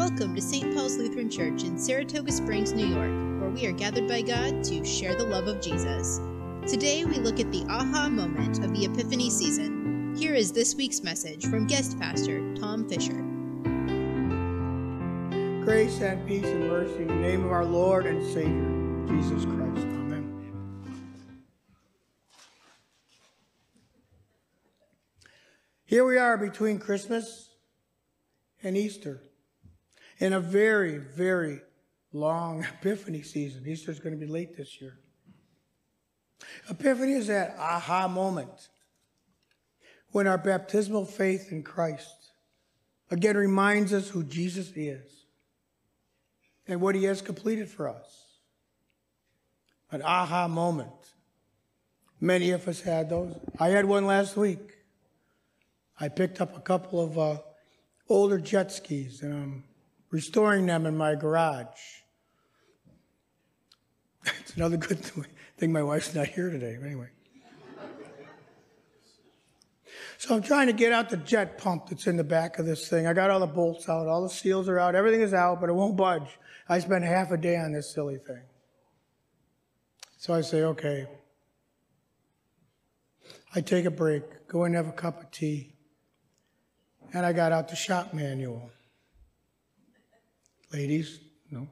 Welcome to St. Paul's Lutheran Church in Saratoga Springs, New York, where we are gathered by God to share the love of Jesus. Today we look at the aha moment of the Epiphany season. Here is this week's message from guest pastor Tom Fisher. Grace and peace and mercy in the name of our Lord and Savior, Jesus Christ. Amen. Here we are between Christmas and Easter in a very, very long Epiphany season. Easter is going to be late this year. Epiphany is that aha moment when our baptismal faith in Christ again reminds us who Jesus is and what he has completed for us. An aha moment. Many of us had those. I had one last week. I picked up a couple of uh, older jet skis and I'm restoring them in my garage. It's another good thing my wife's not here today. Anyway. So I'm trying to get out the jet pump that's in the back of this thing. I got all the bolts out, all the seals are out, everything is out, but it won't budge. I spent half a day on this silly thing. So I say, okay. I take a break, go and have a cup of tea, and I got out the shop manual. Ladies, no.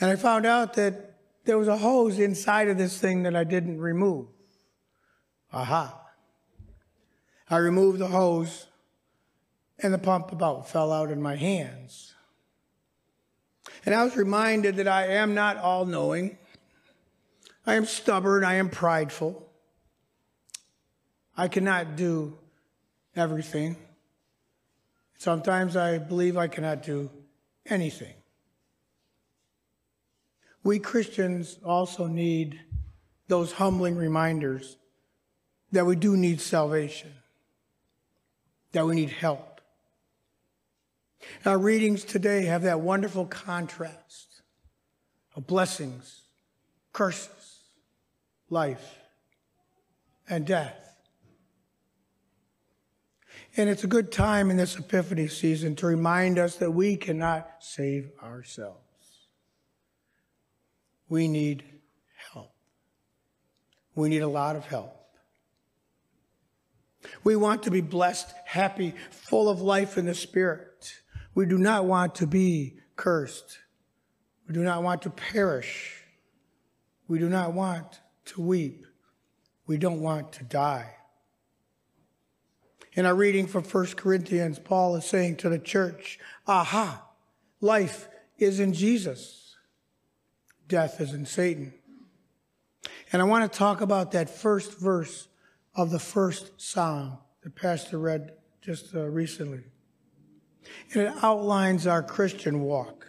And I found out that there was a hose inside of this thing that I didn't remove. Aha. I removed the hose and the pump about fell out in my hands. And I was reminded that I am not all knowing. I am stubborn. I am prideful. I cannot do everything. Sometimes I believe I cannot do anything. We Christians also need those humbling reminders that we do need salvation, that we need help. Our readings today have that wonderful contrast of blessings, curses, life, and death. And it's a good time in this Epiphany season to remind us that we cannot save ourselves. We need help. We need a lot of help. We want to be blessed, happy, full of life in the Spirit. We do not want to be cursed. We do not want to perish. We do not want to weep. We don't want to die. In our reading from 1 Corinthians, Paul is saying to the church, aha, life is in Jesus. Death is in Satan. And I want to talk about that first verse of the first psalm that Pastor read just uh, recently. And it outlines our Christian walk.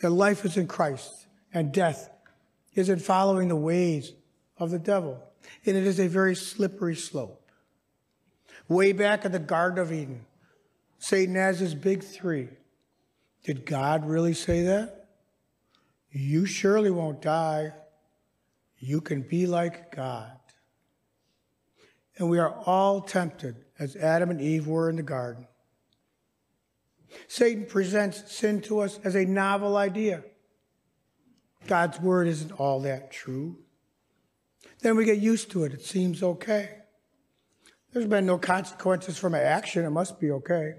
That life is in Christ and death is in following the ways of the devil. And it is a very slippery slope. Way back in the Garden of Eden, Satan has his big three. Did God really say that? You surely won't die. You can be like God. And we are all tempted, as Adam and Eve were in the garden. Satan presents sin to us as a novel idea. God's word isn't all that true. Then we get used to it. It seems okay. There's been no consequences for my action. It must be okay.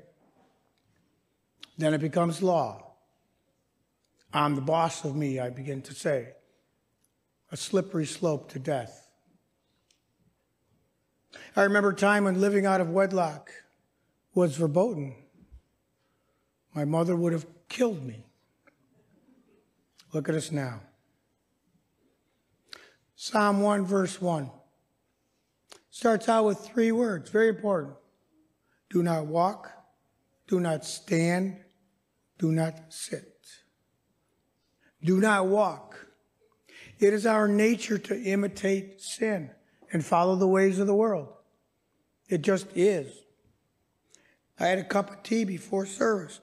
Then it becomes law. I'm the boss of me, I begin to say. A slippery slope to death. I remember a time when living out of wedlock was verboten. My mother would have killed me. Look at us now. Psalm 1, verse 1 starts out with three words, very important. Do not walk, do not stand, do not sit. Do not walk. It is our nature to imitate sin and follow the ways of the world. It just is. I had a cup of tea before service.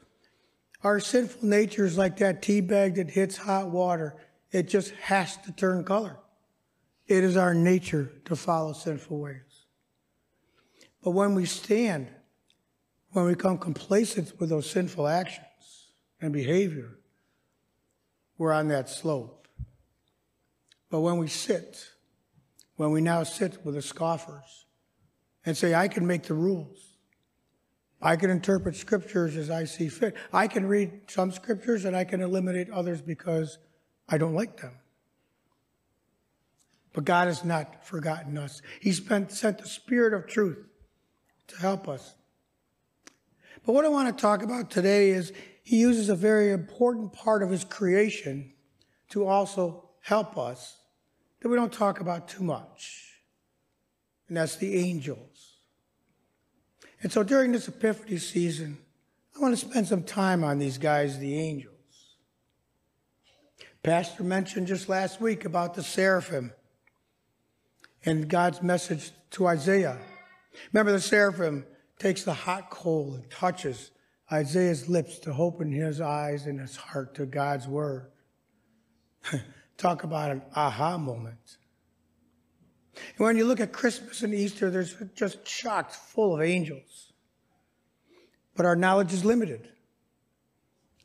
Our sinful nature is like that tea bag that hits hot water. It just has to turn color. It is our nature to follow sinful ways. But when we stand, when we become complacent with those sinful actions and behavior, we're on that slope. But when we sit, when we now sit with the scoffers and say, I can make the rules, I can interpret scriptures as I see fit. I can read some scriptures and I can eliminate others because I don't like them. But God has not forgotten us. He's sent the Spirit of truth to help us. But what I want to talk about today is He uses a very important part of His creation to also help us that we don't talk about too much. And that's the angels. And so during this Epiphany season, I want to spend some time on these guys, the angels. Pastor mentioned just last week about the seraphim and God's message to Isaiah. Remember, the seraphim takes the hot coal and touches Isaiah's lips to open his eyes and his heart to God's word. Talk about an aha moment. And when you look at Christmas and Easter, there's just chock full of angels. But our knowledge is limited.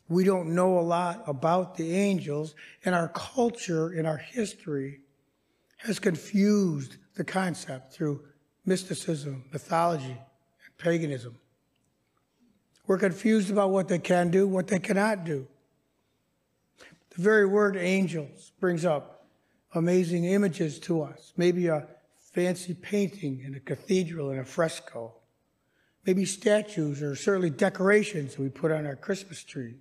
We don't know a lot about the angels, and our culture and our history has confused the concept through mysticism, mythology, and paganism. We're confused about what they can do, what they cannot do. The very word angels brings up amazing images to us. Maybe a fancy painting in a cathedral in a fresco. Maybe statues or certainly decorations that we put on our Christmas trees.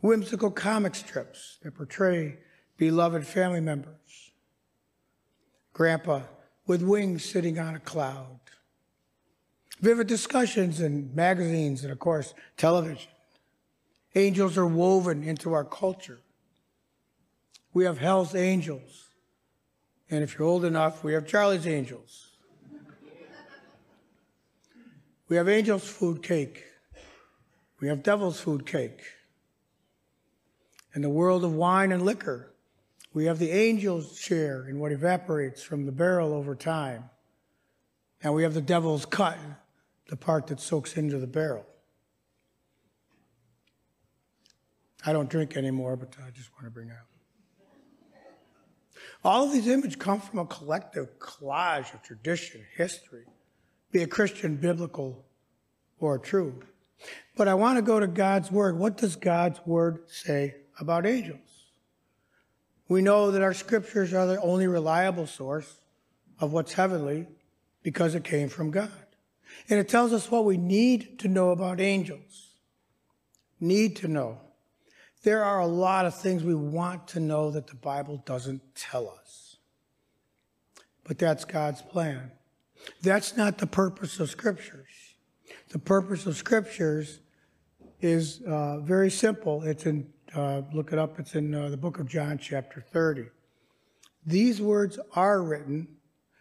Whimsical comic strips that portray beloved family members. Grandpa with wings sitting on a cloud. Vivid discussions in magazines and, of course, television. Angels are woven into our culture. We have Hell's Angels. And if you're old enough, we have Charlie's Angels. We have Angel's Food Cake. We have Devil's Food Cake. In the world of wine and liquor, we have the angel's share in what evaporates from the barrel over time. And we have the devil's cut, the part that soaks into the barrel. I don't drink anymore, but I just want to bring up. All of these images come from a collective collage of tradition, history, be it Christian, biblical, or true. But I want to go to God's Word. What does God's Word say about angels? We know that our scriptures are the only reliable source of what's heavenly because it came from God. And it tells us what we need to know about angels. Need to know. There are a lot of things we want to know that the Bible doesn't tell us. But that's God's plan. That's not the purpose of scriptures. The purpose of scriptures is uh, very simple. It's in, uh, look it up, it's in uh, the book of John, chapter 30. These words are written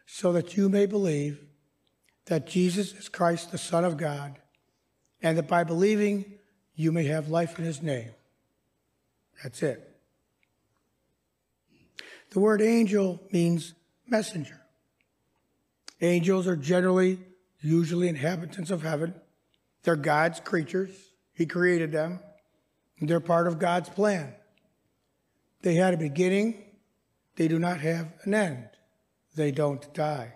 so that you may believe that Jesus is Christ, the Son of God, and that by believing you may have life in his name. That's it. The word angel means messenger. Angels are generally, usually inhabitants of heaven. They're God's creatures. He created them. They're part of God's plan. They had a beginning. They do not have an end. They don't die.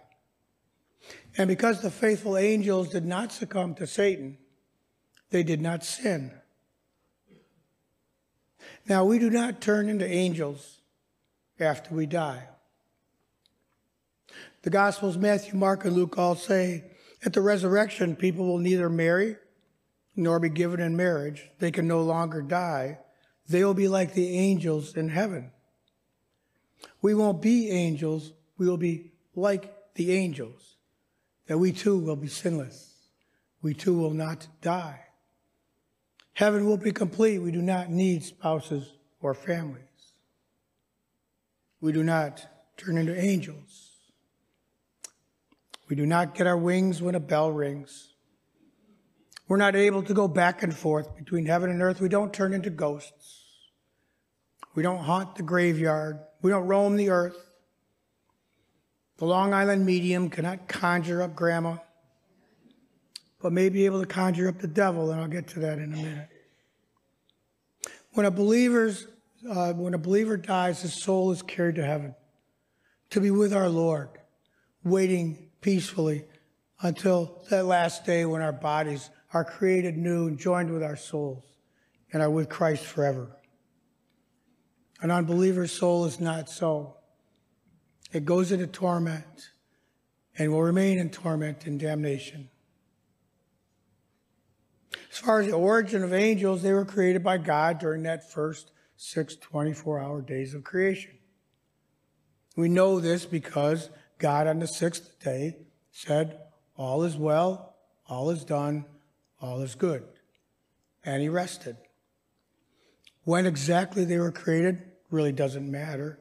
And because the faithful angels did not succumb to Satan, they did not sin. Now, we do not turn into angels after we die. The Gospels, Matthew, Mark, and Luke all say at the resurrection, people will neither marry nor be given in marriage. They can no longer die. They will be like the angels in heaven. We won't be angels, we will be like the angels, that we too will be sinless. We too will not die. Heaven will be complete. We do not need spouses or families. We do not turn into angels. We do not get our wings when a bell rings. We're not able to go back and forth between heaven and earth. We don't turn into ghosts. We don't haunt the graveyard. We don't roam the earth. The Long Island medium cannot conjure up grandma. but may be able to conjure up the devil, and I'll get to that in a minute. When a believer's uh, when a believer dies, his soul is carried to heaven to be with our Lord, waiting peacefully until that last day when our bodies are created new and joined with our souls and are with Christ forever. An unbeliever's soul is not so. It goes into torment and will remain in torment and damnation. As far as the origin of angels, they were created by God during that first six 24 hour days of creation. We know this because God on the sixth day said, All is well, all is done, all is good. And he rested. When exactly they were created really doesn't matter.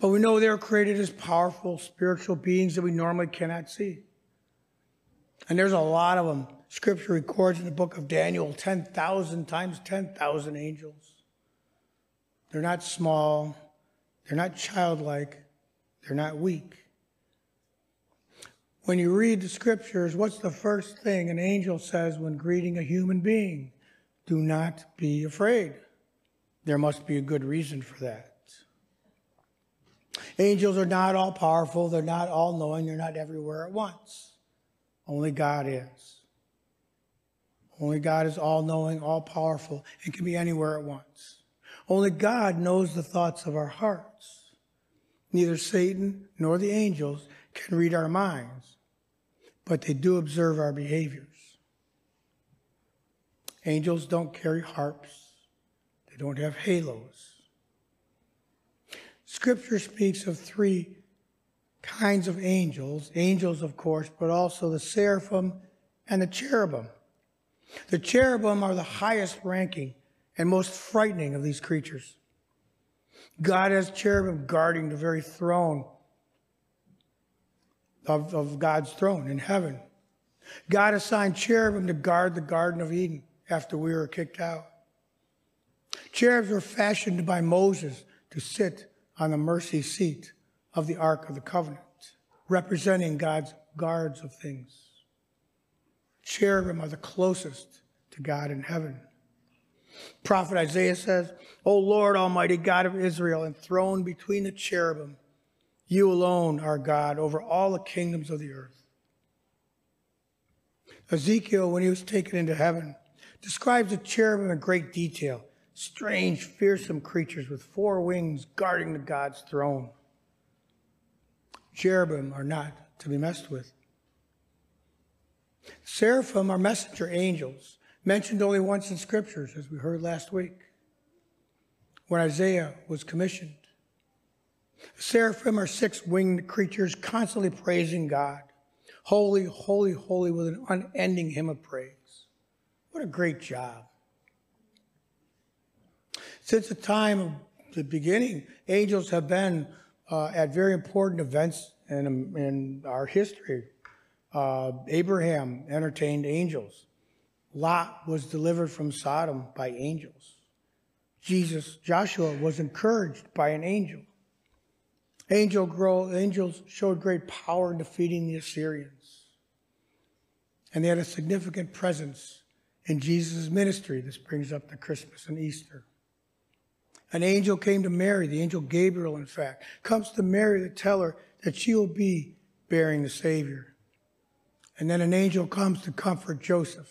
But we know they were created as powerful spiritual beings that we normally cannot see. And there's a lot of them. Scripture records in the book of Daniel 10,000 times 10,000 angels. They're not small, they're not childlike, they're not weak. When you read the scriptures, what's the first thing an angel says when greeting a human being? Do not be afraid. There must be a good reason for that. Angels are not all powerful, they're not all knowing, they're not everywhere at once. Only God is. Only God is all knowing, all powerful, and can be anywhere at once. Only God knows the thoughts of our hearts. Neither Satan nor the angels can read our minds, but they do observe our behaviors. Angels don't carry harps, they don't have halos. Scripture speaks of three kinds of angels angels, of course, but also the seraphim and the cherubim. The cherubim are the highest ranking and most frightening of these creatures. God has cherubim guarding the very throne of, of God's throne in heaven. God assigned cherubim to guard the Garden of Eden after we were kicked out. Cherubs were fashioned by Moses to sit on the mercy seat of the Ark of the Covenant, representing God's guards of things. Cherubim are the closest to God in heaven. Prophet Isaiah says, O Lord Almighty God of Israel, enthroned between the cherubim, you alone are God over all the kingdoms of the earth. Ezekiel, when he was taken into heaven, describes the cherubim in great detail strange, fearsome creatures with four wings guarding the God's throne. Cherubim are not to be messed with. Seraphim are messenger angels, mentioned only once in scriptures, as we heard last week, when Isaiah was commissioned. Seraphim are six winged creatures constantly praising God. Holy, holy, holy, with an unending hymn of praise. What a great job. Since the time of the beginning, angels have been uh, at very important events in, in our history. Uh, Abraham entertained angels. Lot was delivered from Sodom by angels. Jesus, Joshua was encouraged by an angel. Angel grow, angels showed great power in defeating the Assyrians. And they had a significant presence in Jesus' ministry. This brings up the Christmas and Easter. An angel came to Mary, the angel Gabriel, in fact, comes to Mary to tell her that she will be bearing the Savior. And then an angel comes to comfort Joseph.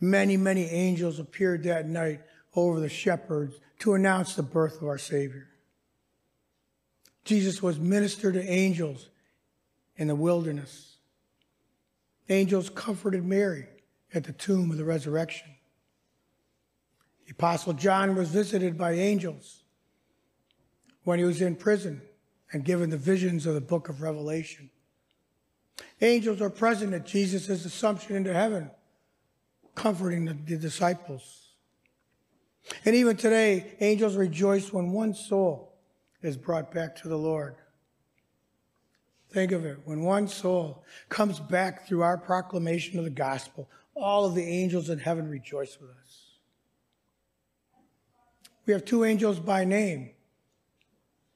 Many, many angels appeared that night over the shepherds to announce the birth of our Savior. Jesus was ministered to angels in the wilderness. Angels comforted Mary at the tomb of the resurrection. The Apostle John was visited by angels when he was in prison and given the visions of the book of Revelation. Angels are present at Jesus' assumption into heaven, comforting the, the disciples. And even today, angels rejoice when one soul is brought back to the Lord. Think of it. When one soul comes back through our proclamation of the gospel, all of the angels in heaven rejoice with us. We have two angels by name,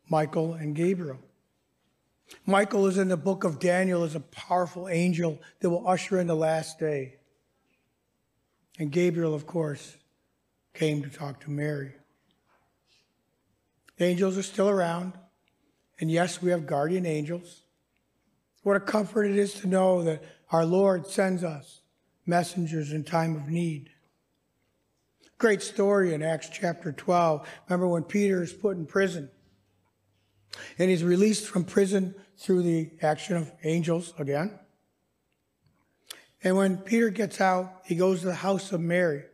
Michael and Gabriel. Michael is in the book of Daniel as a powerful angel that will usher in the last day. And Gabriel, of course, came to talk to Mary. Angels are still around. And yes, we have guardian angels. What a comfort it is to know that our Lord sends us messengers in time of need. Great story in Acts chapter 12. Remember when Peter is put in prison and he's released from prison through the action of angels again. And when Peter gets out, he goes to the house of Mary.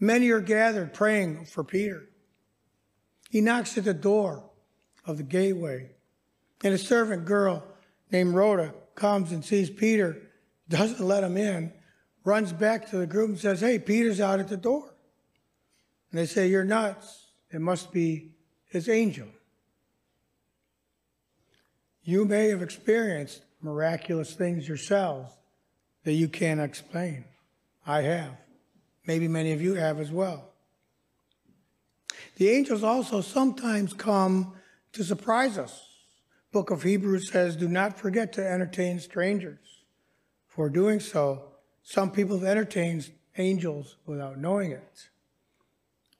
Many are gathered praying for Peter. He knocks at the door of the gateway, and a servant girl named Rhoda comes and sees Peter, doesn't let him in, runs back to the group and says, Hey, Peter's out at the door. And they say, You're nuts. It must be his angel. You may have experienced miraculous things yourselves that you can't explain. I have. Maybe many of you have as well. The angels also sometimes come to surprise us. Book of Hebrews says, "Do not forget to entertain strangers." For doing so, some people have entertained angels without knowing it.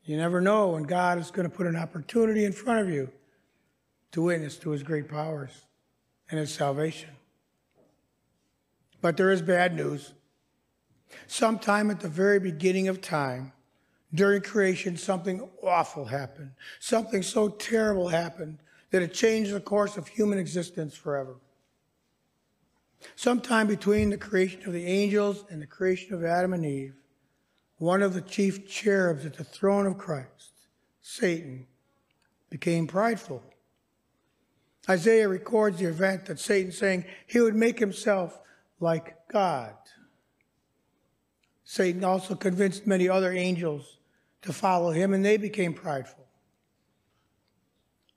You never know when God is going to put an opportunity in front of you to witness to his great powers and his salvation. But there is bad news. Sometime at the very beginning of time, during creation, something awful happened. Something so terrible happened that it changed the course of human existence forever. Sometime between the creation of the angels and the creation of Adam and Eve, one of the chief cherubs at the throne of Christ, Satan, became prideful. Isaiah records the event that Satan saying he would make himself like God. Satan also convinced many other angels to follow him, and they became prideful.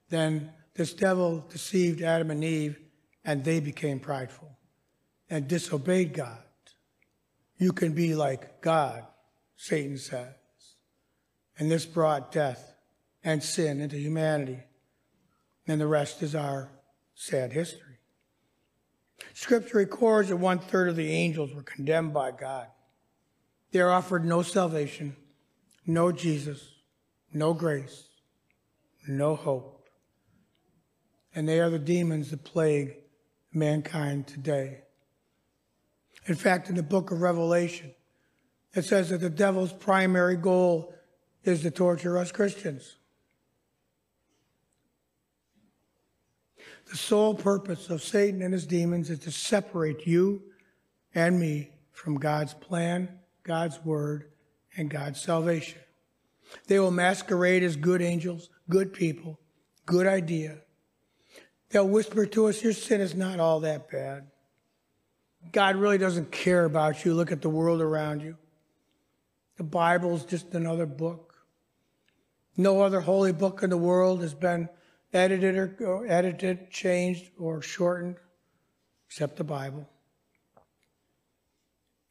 Then this devil deceived Adam and Eve, and they became prideful and disobeyed God. You can be like God, Satan says. And this brought death and sin into humanity. And the rest is our sad history. Scripture records that one third of the angels were condemned by God. They are offered no salvation, no Jesus, no grace, no hope. And they are the demons that plague mankind today. In fact, in the book of Revelation, it says that the devil's primary goal is to torture us Christians. The sole purpose of Satan and his demons is to separate you and me from God's plan, God's word, and God's salvation. They will masquerade as good angels, good people, good idea. They'll whisper to us, Your sin is not all that bad. God really doesn't care about you. Look at the world around you. The Bible's just another book. No other holy book in the world has been edited or, or edited, changed, or shortened except the Bible.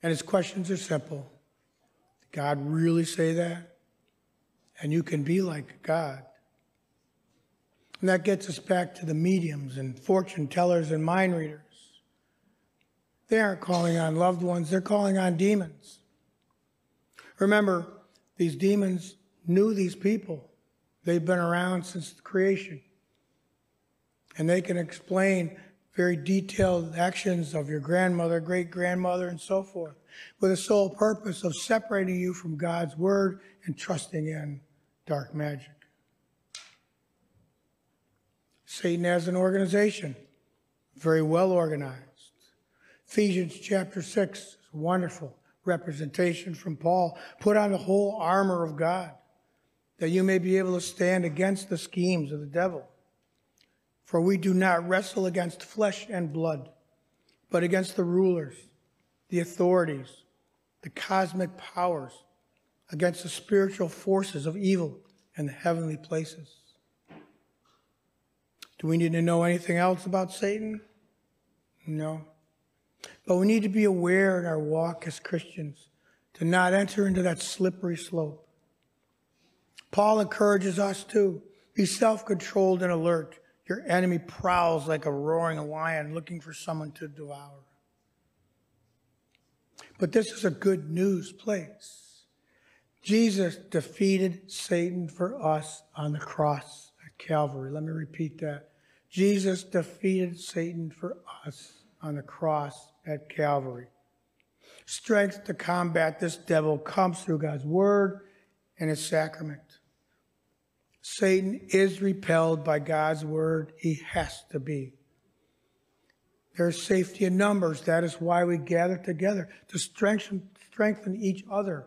And his questions are simple. God really say that? And you can be like God. And that gets us back to the mediums and fortune tellers and mind readers. They aren't calling on loved ones, they're calling on demons. Remember, these demons knew these people. They've been around since the creation. And they can explain very detailed actions of your grandmother, great grandmother, and so forth, with the sole purpose of separating you from God's word and trusting in dark magic. Satan has an organization, very well organized. Ephesians chapter 6 is wonderful representation from Paul. Put on the whole armor of God that you may be able to stand against the schemes of the devil. For we do not wrestle against flesh and blood, but against the rulers, the authorities, the cosmic powers, against the spiritual forces of evil in the heavenly places. Do we need to know anything else about Satan? No. But we need to be aware in our walk as Christians to not enter into that slippery slope. Paul encourages us to be self controlled and alert your enemy prowls like a roaring lion looking for someone to devour. But this is a good news place. Jesus defeated Satan for us on the cross at Calvary. Let me repeat that. Jesus defeated Satan for us on the cross at Calvary. Strength to combat this devil comes through God's word and his sacrament. Satan is repelled by God's word. He has to be. There's safety in numbers. That is why we gather together to strengthen, strengthen each other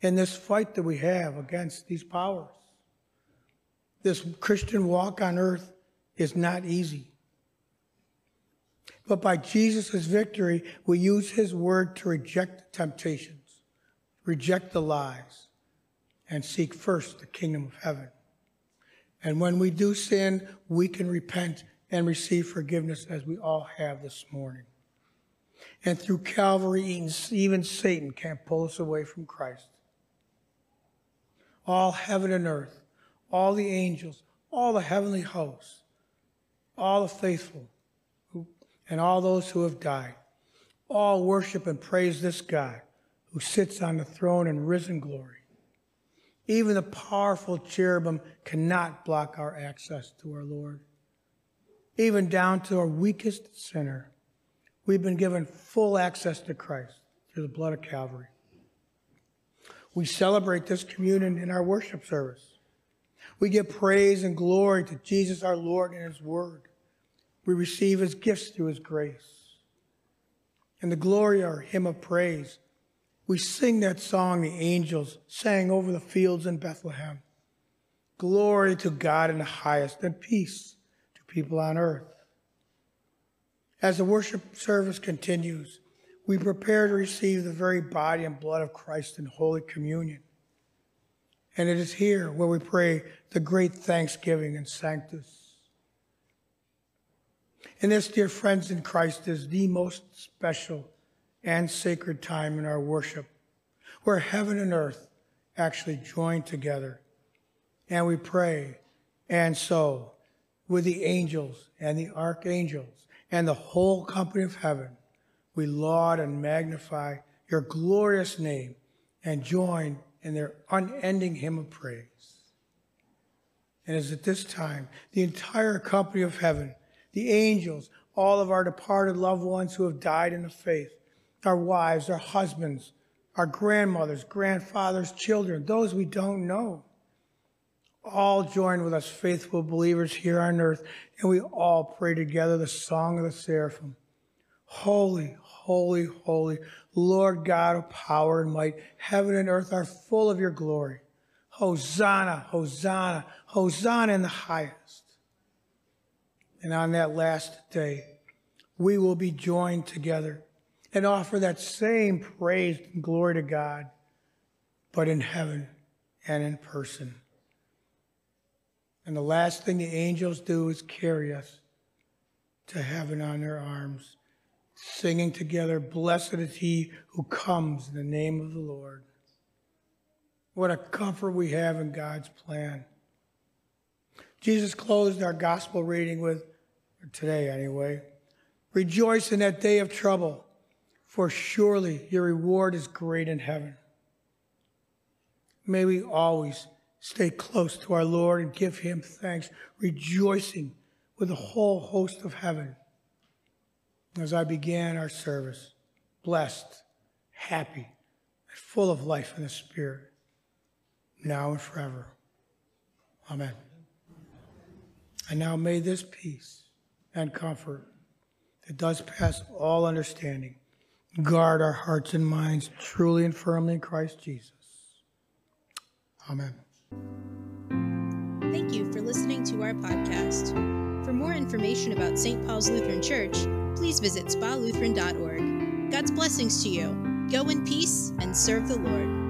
in this fight that we have against these powers. This Christian walk on earth is not easy. But by Jesus' victory, we use his word to reject the temptations, reject the lies, and seek first the kingdom of heaven. And when we do sin, we can repent and receive forgiveness as we all have this morning. And through Calvary, even Satan can't pull us away from Christ. All heaven and earth, all the angels, all the heavenly hosts, all the faithful, and all those who have died, all worship and praise this God who sits on the throne in risen glory. Even the powerful cherubim cannot block our access to our Lord even down to our weakest sinner. We've been given full access to Christ through the blood of Calvary. We celebrate this communion in our worship service. We give praise and glory to Jesus our Lord and His Word. We receive His gifts through His grace. And the glory our hymn of praise, we sing that song the angels sang over the fields in Bethlehem. Glory to God in the highest and peace to people on earth. As the worship service continues, we prepare to receive the very body and blood of Christ in Holy Communion. And it is here where we pray the great thanksgiving and sanctus. And this, dear friends in Christ, is the most special and sacred time in our worship, where heaven and earth actually join together. And we pray, and so with the angels and the archangels and the whole company of heaven, we laud and magnify your glorious name and join in their unending hymn of praise. And as at this time, the entire company of heaven, the angels, all of our departed loved ones who have died in the faith, our wives, our husbands, our grandmothers, grandfathers, children, those we don't know, all join with us faithful believers here on earth, and we all pray together the song of the seraphim. Holy, holy, holy, Lord God of power and might, heaven and earth are full of your glory. Hosanna, Hosanna, Hosanna in the highest. And on that last day, we will be joined together and offer that same praise and glory to God, but in heaven and in person. And the last thing the angels do is carry us to heaven on their arms, singing together, Blessed is he who comes in the name of the Lord. What a comfort we have in God's plan. Jesus closed our gospel reading with, today anyway, rejoice in that day of trouble, for surely your reward is great in heaven. May we always stay close to our Lord and give him thanks, rejoicing with the whole host of heaven. As I began our service, blessed, happy, and full of life in the Spirit, now and forever. Amen. And now may this peace and comfort that does pass all understanding guard our hearts and minds truly and firmly in Christ Jesus. Amen. Thank you for listening to our podcast. For more information about St. Paul's Lutheran Church, please visit spalutheran.org. God's blessings to you. Go in peace and serve the Lord.